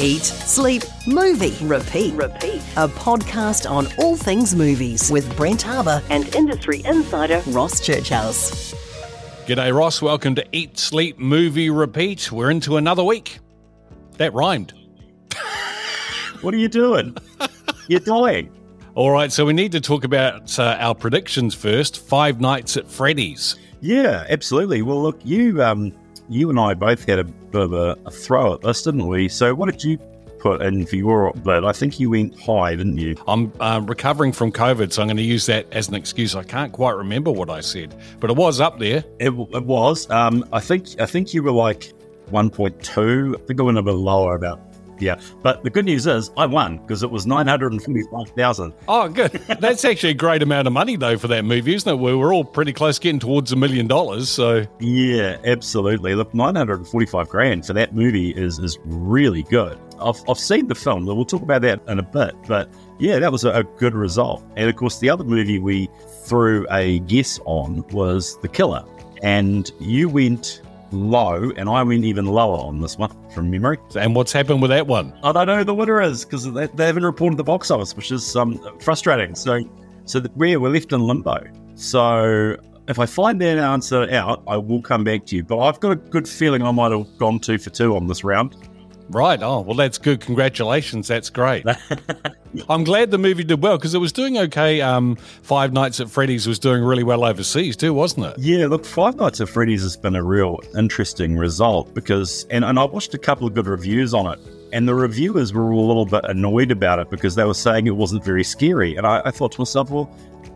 Eat, Sleep, Movie, Repeat. Repeat. A podcast on all things movies with Brent Harbour and industry insider Ross Churchhouse. G'day, Ross. Welcome to Eat, Sleep, Movie, Repeat. We're into another week. That rhymed. What are you doing? You're dying. All right, so we need to talk about uh, our predictions first. Five Nights at Freddy's. Yeah, absolutely. Well, look, you um, you and I both had a bit of a, a throw at this, didn't we? So, what did you put in for your blood? I think you went high, didn't you? I'm uh, recovering from COVID, so I'm going to use that as an excuse. I can't quite remember what I said, but it was up there. It, it was. Um, I think I think you were like 1.2. I think I went a bit lower, about yeah. But the good news is I won because it was 945,000. Oh, good. That's actually a great amount of money, though, for that movie, isn't it? We were all pretty close getting towards a million dollars. So, Yeah, absolutely. Look, 945 grand for that movie is is really good. I've, I've seen the film. We'll talk about that in a bit. But yeah, that was a, a good result. And of course, the other movie we threw a guess on was The Killer. And you went low, and I went even lower on this one from memory. and what's happened with that one? I don't know who the winner is because they, they haven't reported the box office, which is um, frustrating. So, so that we're, we're left in limbo. So, if I find that answer out, I will come back to you. But I've got a good feeling I might have gone two for two on this round. Right. Oh, well, that's good. Congratulations. That's great. I'm glad the movie did well because it was doing okay. Um, Five Nights at Freddy's was doing really well overseas too, wasn't it? Yeah, look, Five Nights at Freddy's has been a real interesting result because, and, and I watched a couple of good reviews on it, and the reviewers were all a little bit annoyed about it because they were saying it wasn't very scary. And I, I thought to myself, well,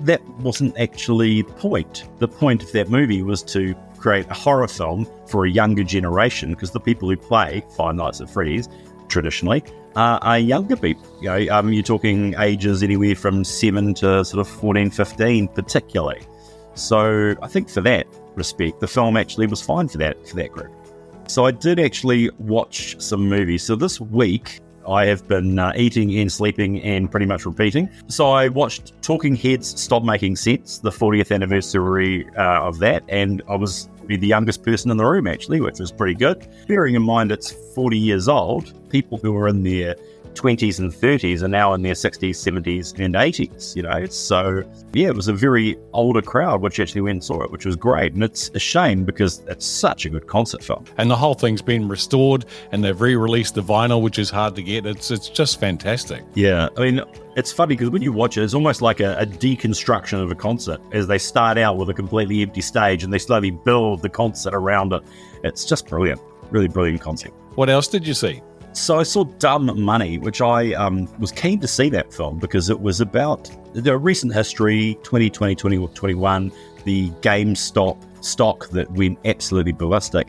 that wasn't actually the point. The point of that movie was to create a horror film for a younger generation because the people who play Five Nights at Freddy's traditionally are, are younger people. You know, um, you're talking ages anywhere from 7 to sort of 14, 15 particularly. So I think for that respect, the film actually was fine for that for that group. So I did actually watch some movies. So this week I have been uh, eating and sleeping and pretty much repeating. So I watched Talking Heads Stop Making Sense, the 40th anniversary uh, of that, and I was the youngest person in the room actually, which was pretty good. Bearing in mind it's 40 years old, people who were in their 20s and 30s are now in their 60s, 70s, and 80s. You know, so yeah, it was a very older crowd which actually went and saw it, which was great. And it's a shame because it's such a good concert film. And the whole thing's been restored, and they've re-released the vinyl, which is hard to get. It's it's just fantastic. Yeah, I mean, it's funny because when you watch it, it's almost like a, a deconstruction of a concert as they start out with a completely empty stage and they slowly build the concert around it. It's just brilliant, really brilliant concept. What else did you see? So I saw Dumb Money, which I um, was keen to see that film because it was about the recent history, 2020, 2021, the GameStop stock that went absolutely ballistic.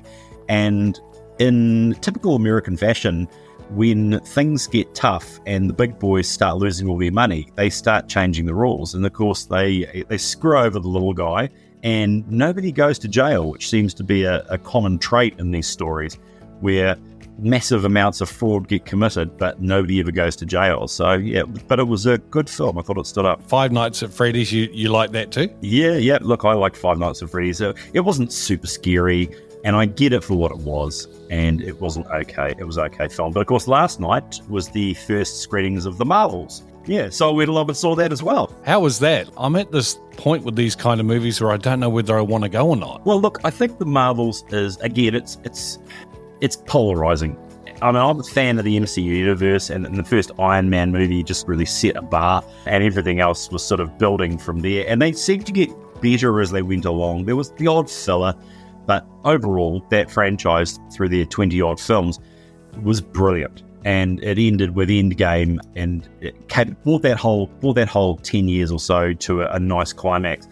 And in typical American fashion, when things get tough and the big boys start losing all their money, they start changing the rules. And of course, they they screw over the little guy, and nobody goes to jail, which seems to be a, a common trait in these stories, where massive amounts of fraud get committed, but nobody ever goes to jail. So yeah, but it was a good film. I thought it stood up. Five Nights at Freddy's. You you like that too? Yeah, yeah. Look, I liked Five Nights at Freddy's. It wasn't super scary, and I get it for what it was. And it wasn't okay. It was okay film. But of course, last night was the first screenings of the Marvels. Yeah, so I went along and saw that as well. How was that? I'm at this point with these kind of movies where I don't know whether I want to go or not. Well, look, I think the Marvels is again, it's it's it's polarizing. I mean, I'm a fan of the MCU universe, and, and the first Iron Man movie just really set a bar, and everything else was sort of building from there. And they seemed to get better as they went along. There was the odd filler, but overall, that franchise through their 20 odd films was brilliant. And it ended with Endgame, and it came, brought that whole brought that whole 10 years or so to a, a nice climax.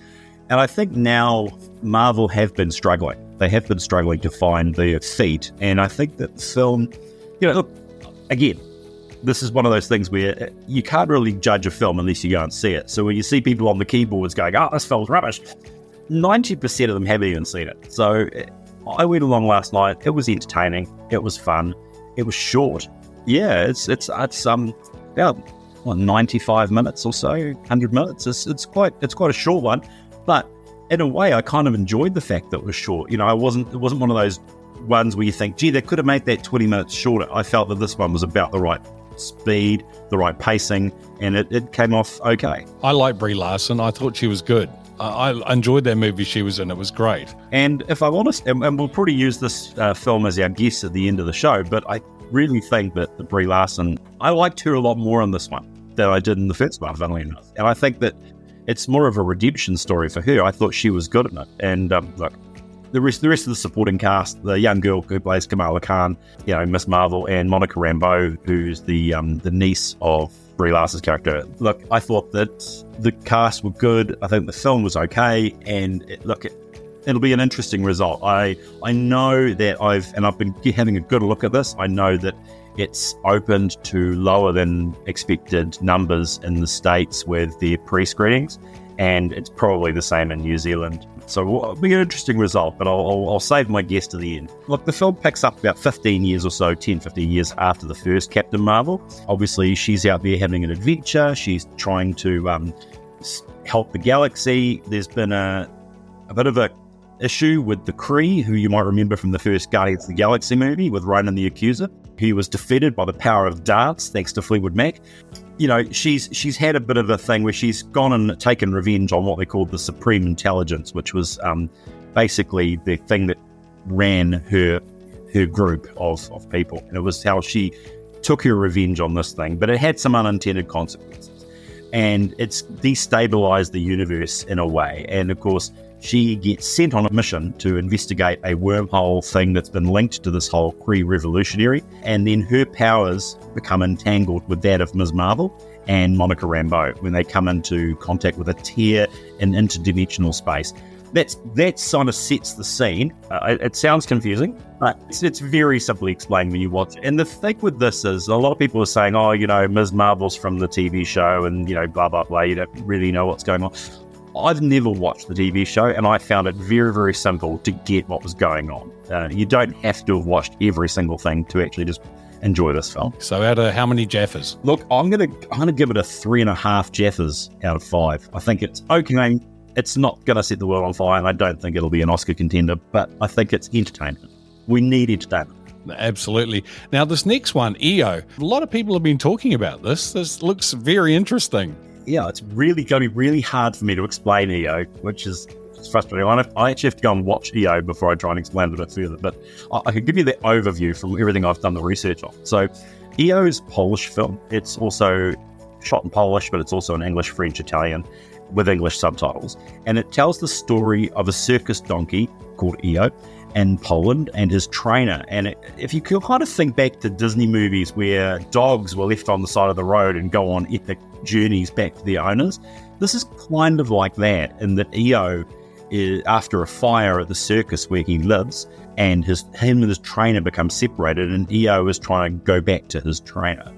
And I think now Marvel have been struggling. They have been struggling to find their feet. And I think that the film, you know, look, again, this is one of those things where you can't really judge a film unless you go and see it. So when you see people on the keyboards going, oh, this film's rubbish, 90% of them haven't even seen it. So I went along last night. It was entertaining. It was fun. It was short. Yeah, it's it's it's um about what, 95 minutes or so, 100 minutes. It's, it's quite it's quite a short one, but in a way, I kind of enjoyed the fact that it was short. You know, I wasn't it wasn't one of those ones where you think, gee, they could have made that 20 minutes shorter. I felt that this one was about the right speed, the right pacing, and it, it came off okay. I like Brie Larson. I thought she was good. I, I enjoyed that movie she was in. It was great. And if I'm honest, and, and we'll probably use this uh, film as our guess at the end of the show, but I really think that the Brie Larson, I liked her a lot more in this one than I did in the first one, funnily enough. And I think that it's more of a redemption story for her. I thought she was good in it. And um, look, the rest, the rest of the supporting cast, the young girl who plays Kamala Khan, you know, Miss Marvel, and Monica Rambeau, who's the um, the niece of Brie Larson's character. Look, I thought that the cast were good. I think the film was okay, and it, look, it, it'll be an interesting result. I I know that I've and I've been having a good look at this. I know that it's opened to lower than expected numbers in the states with their pre-screenings, and it's probably the same in New Zealand. So it'll be an interesting result, but I'll, I'll, I'll, save my guess to the end. Look, the film picks up about 15 years or so, 10, 15 years after the first Captain Marvel. Obviously, she's out there having an adventure. She's trying to um, help the galaxy. There's been a, a bit of a issue with the Kree, who you might remember from the first Guardians of the Galaxy movie with Ronan the Accuser. He was defeated by the power of darts, thanks to Fleetwood Mac you know, she's she's had a bit of a thing where she's gone and taken revenge on what they called the Supreme Intelligence, which was um, basically the thing that ran her her group of, of people. And it was how she took her revenge on this thing, but it had some unintended consequences. And it's destabilized the universe in a way. And of course, she gets sent on a mission to investigate a wormhole thing that's been linked to this whole Kree revolutionary, and then her powers become entangled with that of Ms. Marvel and Monica Rambeau when they come into contact with a tear in interdimensional space. That's that sort of sets the scene. Uh, it, it, sounds confusing, but it's, it's, very simply explained when you watch it. And the thing with this is, a lot of people are saying, "Oh, you know, Ms. Marvel's from the TV show, and you know, blah blah blah. You don't really know what's going on." I've never watched the TV show, and I found it very, very simple to get what was going on. Uh, you don't have to have watched every single thing to actually just enjoy this film. So, out of how many Jaffas? Look, I'm gonna I'm gonna give it a three and a half Jaffas out of five. I think it's okay. It's not gonna set the world on fire, and I don't think it'll be an Oscar contender, but I think it's entertainment. We need entertainment. Absolutely. Now, this next one, EO, a lot of people have been talking about this. This looks very interesting yeah, it's really going to be really hard for me to explain EO, which is frustrating. I actually have to go and watch EO before I try and explain it a bit further, but I, can give you the overview from everything I've done the research on. So, EO is Polish film. It's also shot in Polish, but it's also in English, French, Italian, with English subtitles. And it tells the story of a circus donkey called EO in Poland and his trainer. And if you can kind of think back to Disney movies where dogs were left on the side of the road and go on epic journeys back to their owners, this is kind of like that in that EO is eh, after a fire at the circus where he lives and his him and his trainer become separated and EO is trying to go back to his trainer.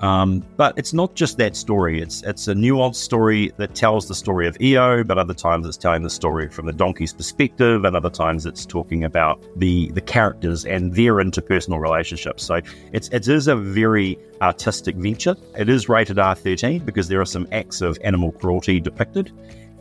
Um, but it's not just that story. It's it's a nuanced story that tells the story of EO, but other times it's telling the story from the donkey's perspective, and other times it's talking about the the characters and their interpersonal relationships. So it's it is a very artistic venture. It is rated R13 because there are some acts of animal cruelty depicted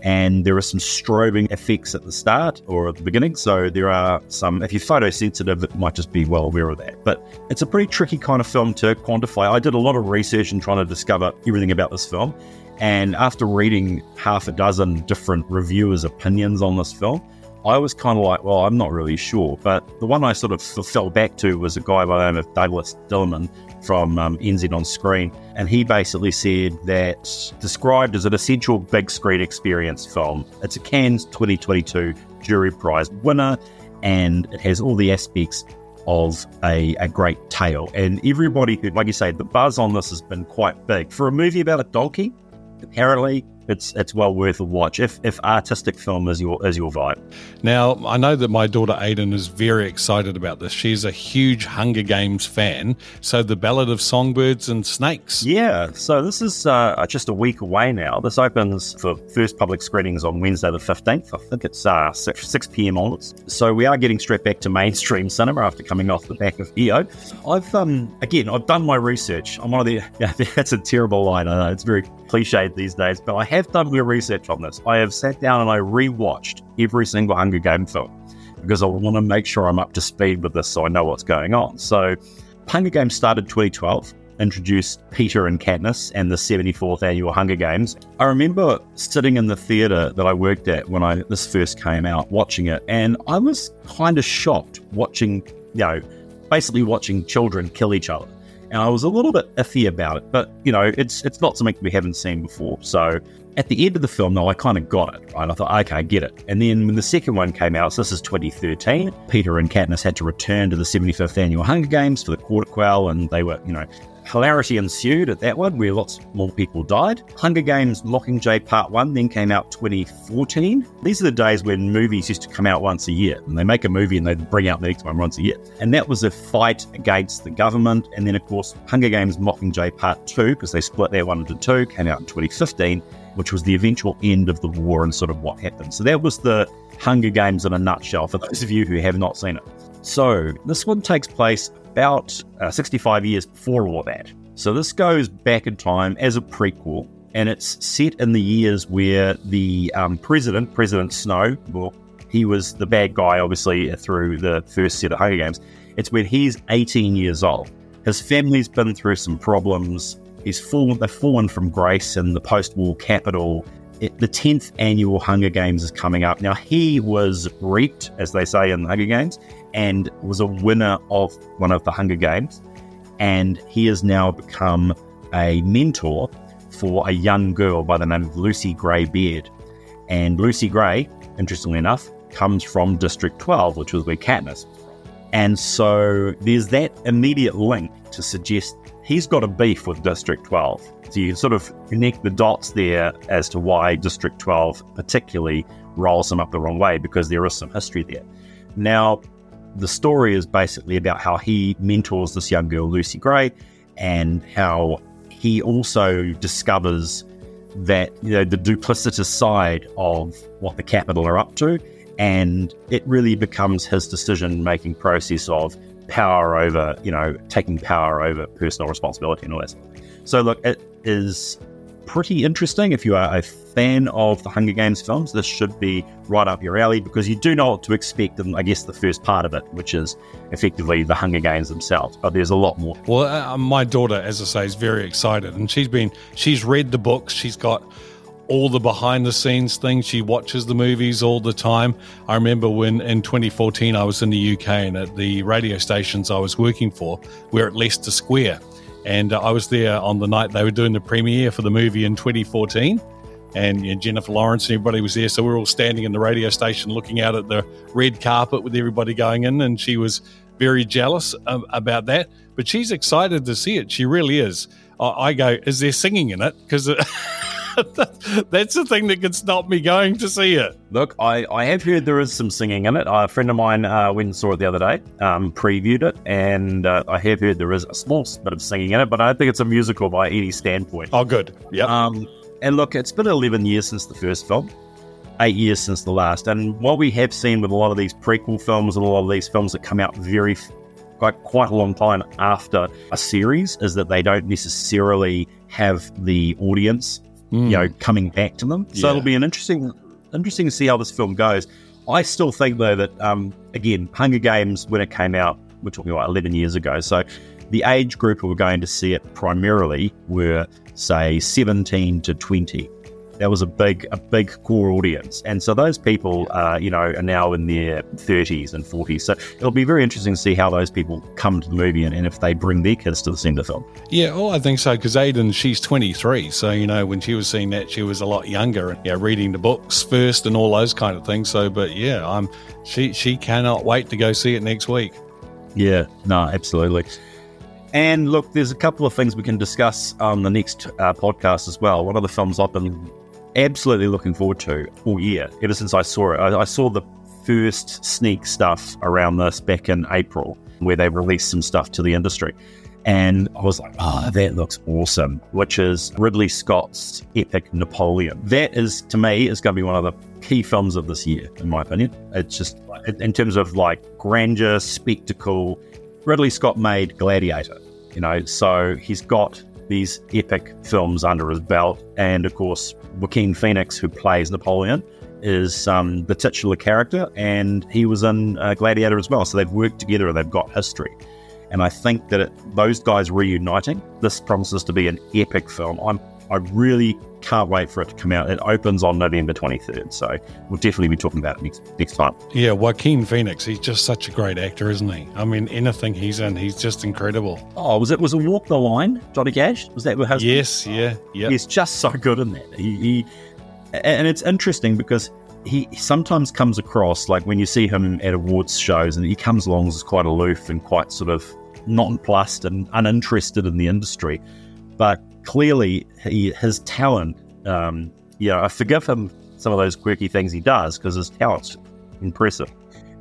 and there are some strobing effects at the start or at the beginning. So there are some, if you're photosensitive, it might just be well aware of that. But it's a pretty tricky kind of film to quantify. I did a lot of research and trying to discover everything about this film. And after reading half a dozen different reviewers' opinions on this film, I was kind of like, well, I'm not really sure. But the one I sort of fell back to was a guy by the name of Douglas Dillerman from um, on Screen. And he basically said that described as an essential big screen experience film. It's a Cannes 2022 jury prize winner, and it has all the aspects of a, a great tale. And everybody who, like you say, the buzz on this has been quite big. For a movie about a donkey, apparently it's it's well worth a watch if if artistic film is your is your vibe. Now I know that my daughter Aiden is very excited about this. She's a huge Hunger Games fan. So the Ballad of Songbirds and Snakes. Yeah. So this is uh, just a week away now. This opens for first public screenings on Wednesday the fifteenth. I think it's uh, six, 6 p.m. onwards. So we are getting straight back to mainstream cinema after coming off the back of EO. I've um again I've done my research. I'm one of the yeah that's a terrible line. I know it's very cliched these days, but I have done my research on this. I have sat down and I rewatched every single Hunger Game film because I want to make sure I'm up to speed with this so I know what's going on. So, Hunger Games started 2012, introduced Peeta and Katniss and the 74th annual Hunger Games. I remember sitting in the theatre that I worked at when I this first came out, watching it, and I was kind of shocked watching, you know, basically watching children kill each other. And I was a little bit iffy about it, but you know, it's it's not something we haven't seen before. So at the end of the film, though, I kind of got it, right? I thought, okay, I get it. And then when the second one came out, so this is 2013, Peeta and Katniss had to return to the 75th annual Hunger Games for the Quarter Quell, and they were, you know, hilarity ensued at that one where lots more people died. Hunger Games Mockingjay Part 1 then came out 2014. These are the days when movies used to come out once a year, and they make a movie and they bring out the next one once a year. And that was a fight against the government. And then, of course, Hunger Games Mockingjay Part 2, because they split that one into two, came out in 2015 which was the eventual end of the war and sort of what happened. So that was the Hunger Games in a nutshell for those of you who have not seen it. So this one takes place about uh, 65 years before all of that. So this goes back in time as a prequel, and it's set in the years where the um, president, President Snow, well, he was the bad guy, obviously, through the first set of Hunger Games. It's when he's 18 years old. His family's been through some problems is fallen, they've fallen from grace in the post-war Capitol. It, the 10th annual Hunger Games is coming up. Now, he was reaped, as they say in the Hunger Games, and was a winner of one of the Hunger Games. And he has now become a mentor for a young girl by the name of Lucy Gray Baird. And Lucy Gray, interestingly enough, comes from District 12, which was where Katniss was from. and so there's that immediate link to suggest he's got a beef with District 12. So you can sort of connect the dots there as to why District 12 particularly rolls him up the wrong way because there is some history there. Now, the story is basically about how he mentors this young girl, Lucy Gray, and how he also discovers that you know the duplicitous side of what the Capitol are up to, and it really becomes his decision making process of power over, you know, taking power over personal responsibility and all that. So, look, it is pretty interesting. If you are a fan of the Hunger Games films, this should be right up your alley because you do know what to expect in, I guess, the first part of it, which is effectively the Hunger Games themselves. But there's a lot more. Well, uh, my daughter, as I say, is very excited, and she's been, she's read the books, she's got all the behind the scenes things. She watches the movies all the time. I remember when in 2014 I was in the UK and at the radio stations I was working for, we're at Leicester Square. And uh, I was there on the night they were doing the premiere for the movie in 2014. And you know, Jennifer Lawrence and everybody was there. So we are all standing in the radio station looking out at the red carpet with everybody going in. And she was very jealous um, about that. But she's excited to see it. She really is. I, I go, Is there singing in it? Because. That's the thing that could stop me going to see it. Look, I, I have heard there is some singing in it. a friend of mine uh, went and saw it the other day, um, previewed it, and uh, I have heard there is a small bit of singing in it, but I don't think it's a musical by any standpoint. Oh, good. Yeah. Um, and look, it's been 11 years since the first film, eight years since the last. And what we have seen with a lot of these prequel films and a lot of these films that come out very quite, quite a long time after a series is that they don't necessarily have the audience mm. you know, coming back to them. So yeah. it'll be an interesting, interesting to see how this film goes. I still think though that um, again, Hunger Games when it came out, we're talking about 11 years ago. So the age group who were going to see it primarily were say 17 to 20 that was a big a big core audience. And so those people uh, you know are now in their 30s and 40s so it'll be very interesting to see how those people come to the movie and, and if they bring their kids to the cinema film. Yeah oh i think so because aiden she's 23 so you know when she was seeing that she was a lot younger and yeah reading the books first and all those kind of things. So but yeah i'm she she cannot wait to go see it next week. Yeah no absolutely. And look, there's a couple of things we can discuss on the next uh, podcast as well. One of the films I've been absolutely looking forward to all year, ever since I saw it. I, I saw the first sneak stuff around this back in April, where they released some stuff to the industry. And I was like, oh, that looks awesome, which is Ridley Scott's epic Napoleon. That is, to me, is going to be one of the key films of this year, in my opinion. It's just, in terms of like grandeur, spectacle, Ridley Scott made Gladiator, you know, so he's got these epic films under his belt. And of course, Joaquin Phoenix, who plays Napoleon, is um, the titular character, and he was in uh, Gladiator as well. So they've worked together and they've got history. And I think that it, those guys reuniting, this promises to be an epic film. I'm, I really can't wait for it to come out. It opens on November 23rd, so we'll definitely be talking about it next next time. Yeah, Joaquin Phoenix, he's just such a great actor, isn't he? I mean, anything he's in, he's just incredible. Oh, was it was it Walk the Line, Johnny Cash? Was that his? Yes, yeah, yeah. He's just so good in that. He, he and it's interesting because he sometimes comes across like when you see him at awards shows, and he comes along as quite aloof and quite sort of nonplussed and uninterested in the industry, but clearly he, his talent, um, you know, I forgive him some of those quirky things he does because his talent's impressive.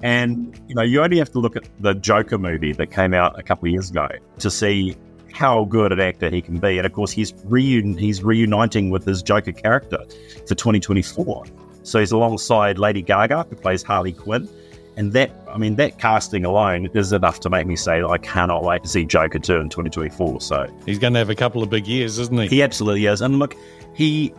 And, you know, you only have to look at the Joker movie that came out a couple of years ago to see how good an actor he can be. And of course, he's, reun- he's reuniting with his Joker character for 2024. So he's alongside Lady Gaga, who plays Harley Quinn. And that, I mean, that casting alone is enough to make me say I cannot wait to see Joker 2 in 2024. So he's going to have a couple of big years, isn't he? He absolutely is. And look, he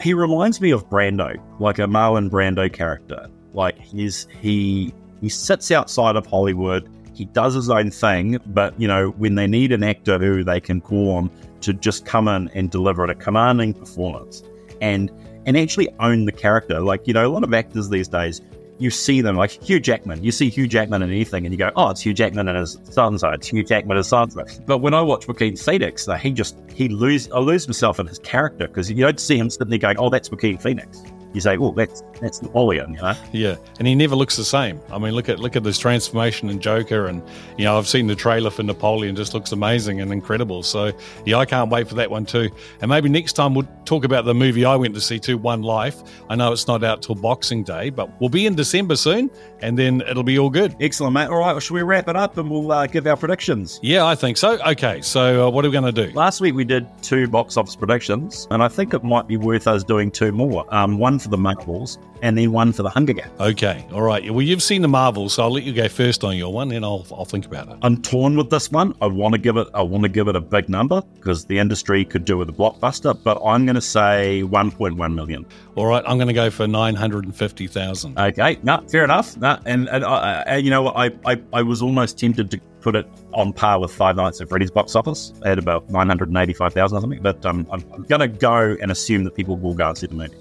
he reminds me of Brando, like a Marlon Brando character. Like he's he he sits outside of Hollywood. He does his own thing, but you know when they need an actor who they can call on to just come in and deliver a commanding performance and and actually own the character. Like you know, a lot of actors these days you see them like Hugh Jackman. You see Hugh Jackman in anything, and you go, "Oh, it's Hugh Jackman and his son's It's Hugh Jackman and his son's But when I watch Joaquin Phoenix, like, he just he lose I lose myself in his character because you don't see him sitting there going, "Oh, that's Joaquin Phoenix." You say, "Oh, that's that's Napoleon," you know? Yeah, and he never looks the same. I mean, look at look at this transformation in Joker, and you know, I've seen the trailer for Napoleon. Just looks amazing and incredible. So yeah, I can't wait for that one too. And maybe next time we'll talk about the movie I went to see too, One Life. I know it's not out till Boxing Day, but we'll be in December soon, and then it'll be all good. Excellent, mate. All right, well, should we wrap it up and we'll uh, give our predictions? Yeah, I think so. Okay, so uh, what are we going to do? Last week we did two box office predictions, and I think it might be worth us doing two more. Um, one for the Marvels and then one for the Hunger Games. Okay, all right. Well, you've seen the Marvels, so I'll let you go first on your one, and I'll I'll think about it. I'm torn with this one. I want to give it I want to give it a big number because the industry could do with a blockbuster, but I'm going to say 1.1 million. All right, I'm going to go for 950,000. Okay, no, fair enough. No, and and uh, you know, I, I I was almost tempted to put it on par with Five Nights at Freddy's box office at about 985,000 or something, but um, I'm, I'm going to go and assume that people will go and see the movie.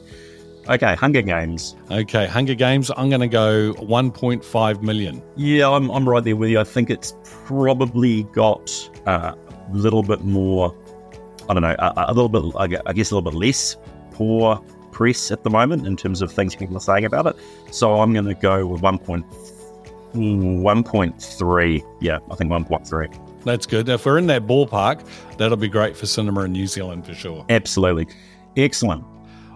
Okay, Hunger Games. Okay, Hunger Games. I'm going to go 1.5 million. Yeah, I'm, I'm right there with you. I think it's probably got uh, a little bit more. I don't know, a, a little bit. I guess a little bit less poor press at the moment in terms of things people are saying about it. So I'm going to go with 1.3. Yeah, I think 1.3. That's good. If we're in that ballpark, that'll be great for cinema in New Zealand for sure. Absolutely. Excellent.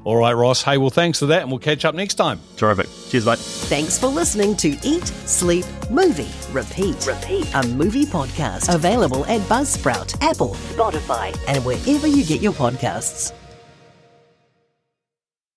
All right, Ross. Hey, well, thanks for that, and we'll catch up next time. Terrific. Cheers, mate. Thanks for listening to Eat, Sleep, Movie, Repeat. Repeat. A movie podcast available at Buzzsprout, Apple, Spotify, and wherever you get your podcasts.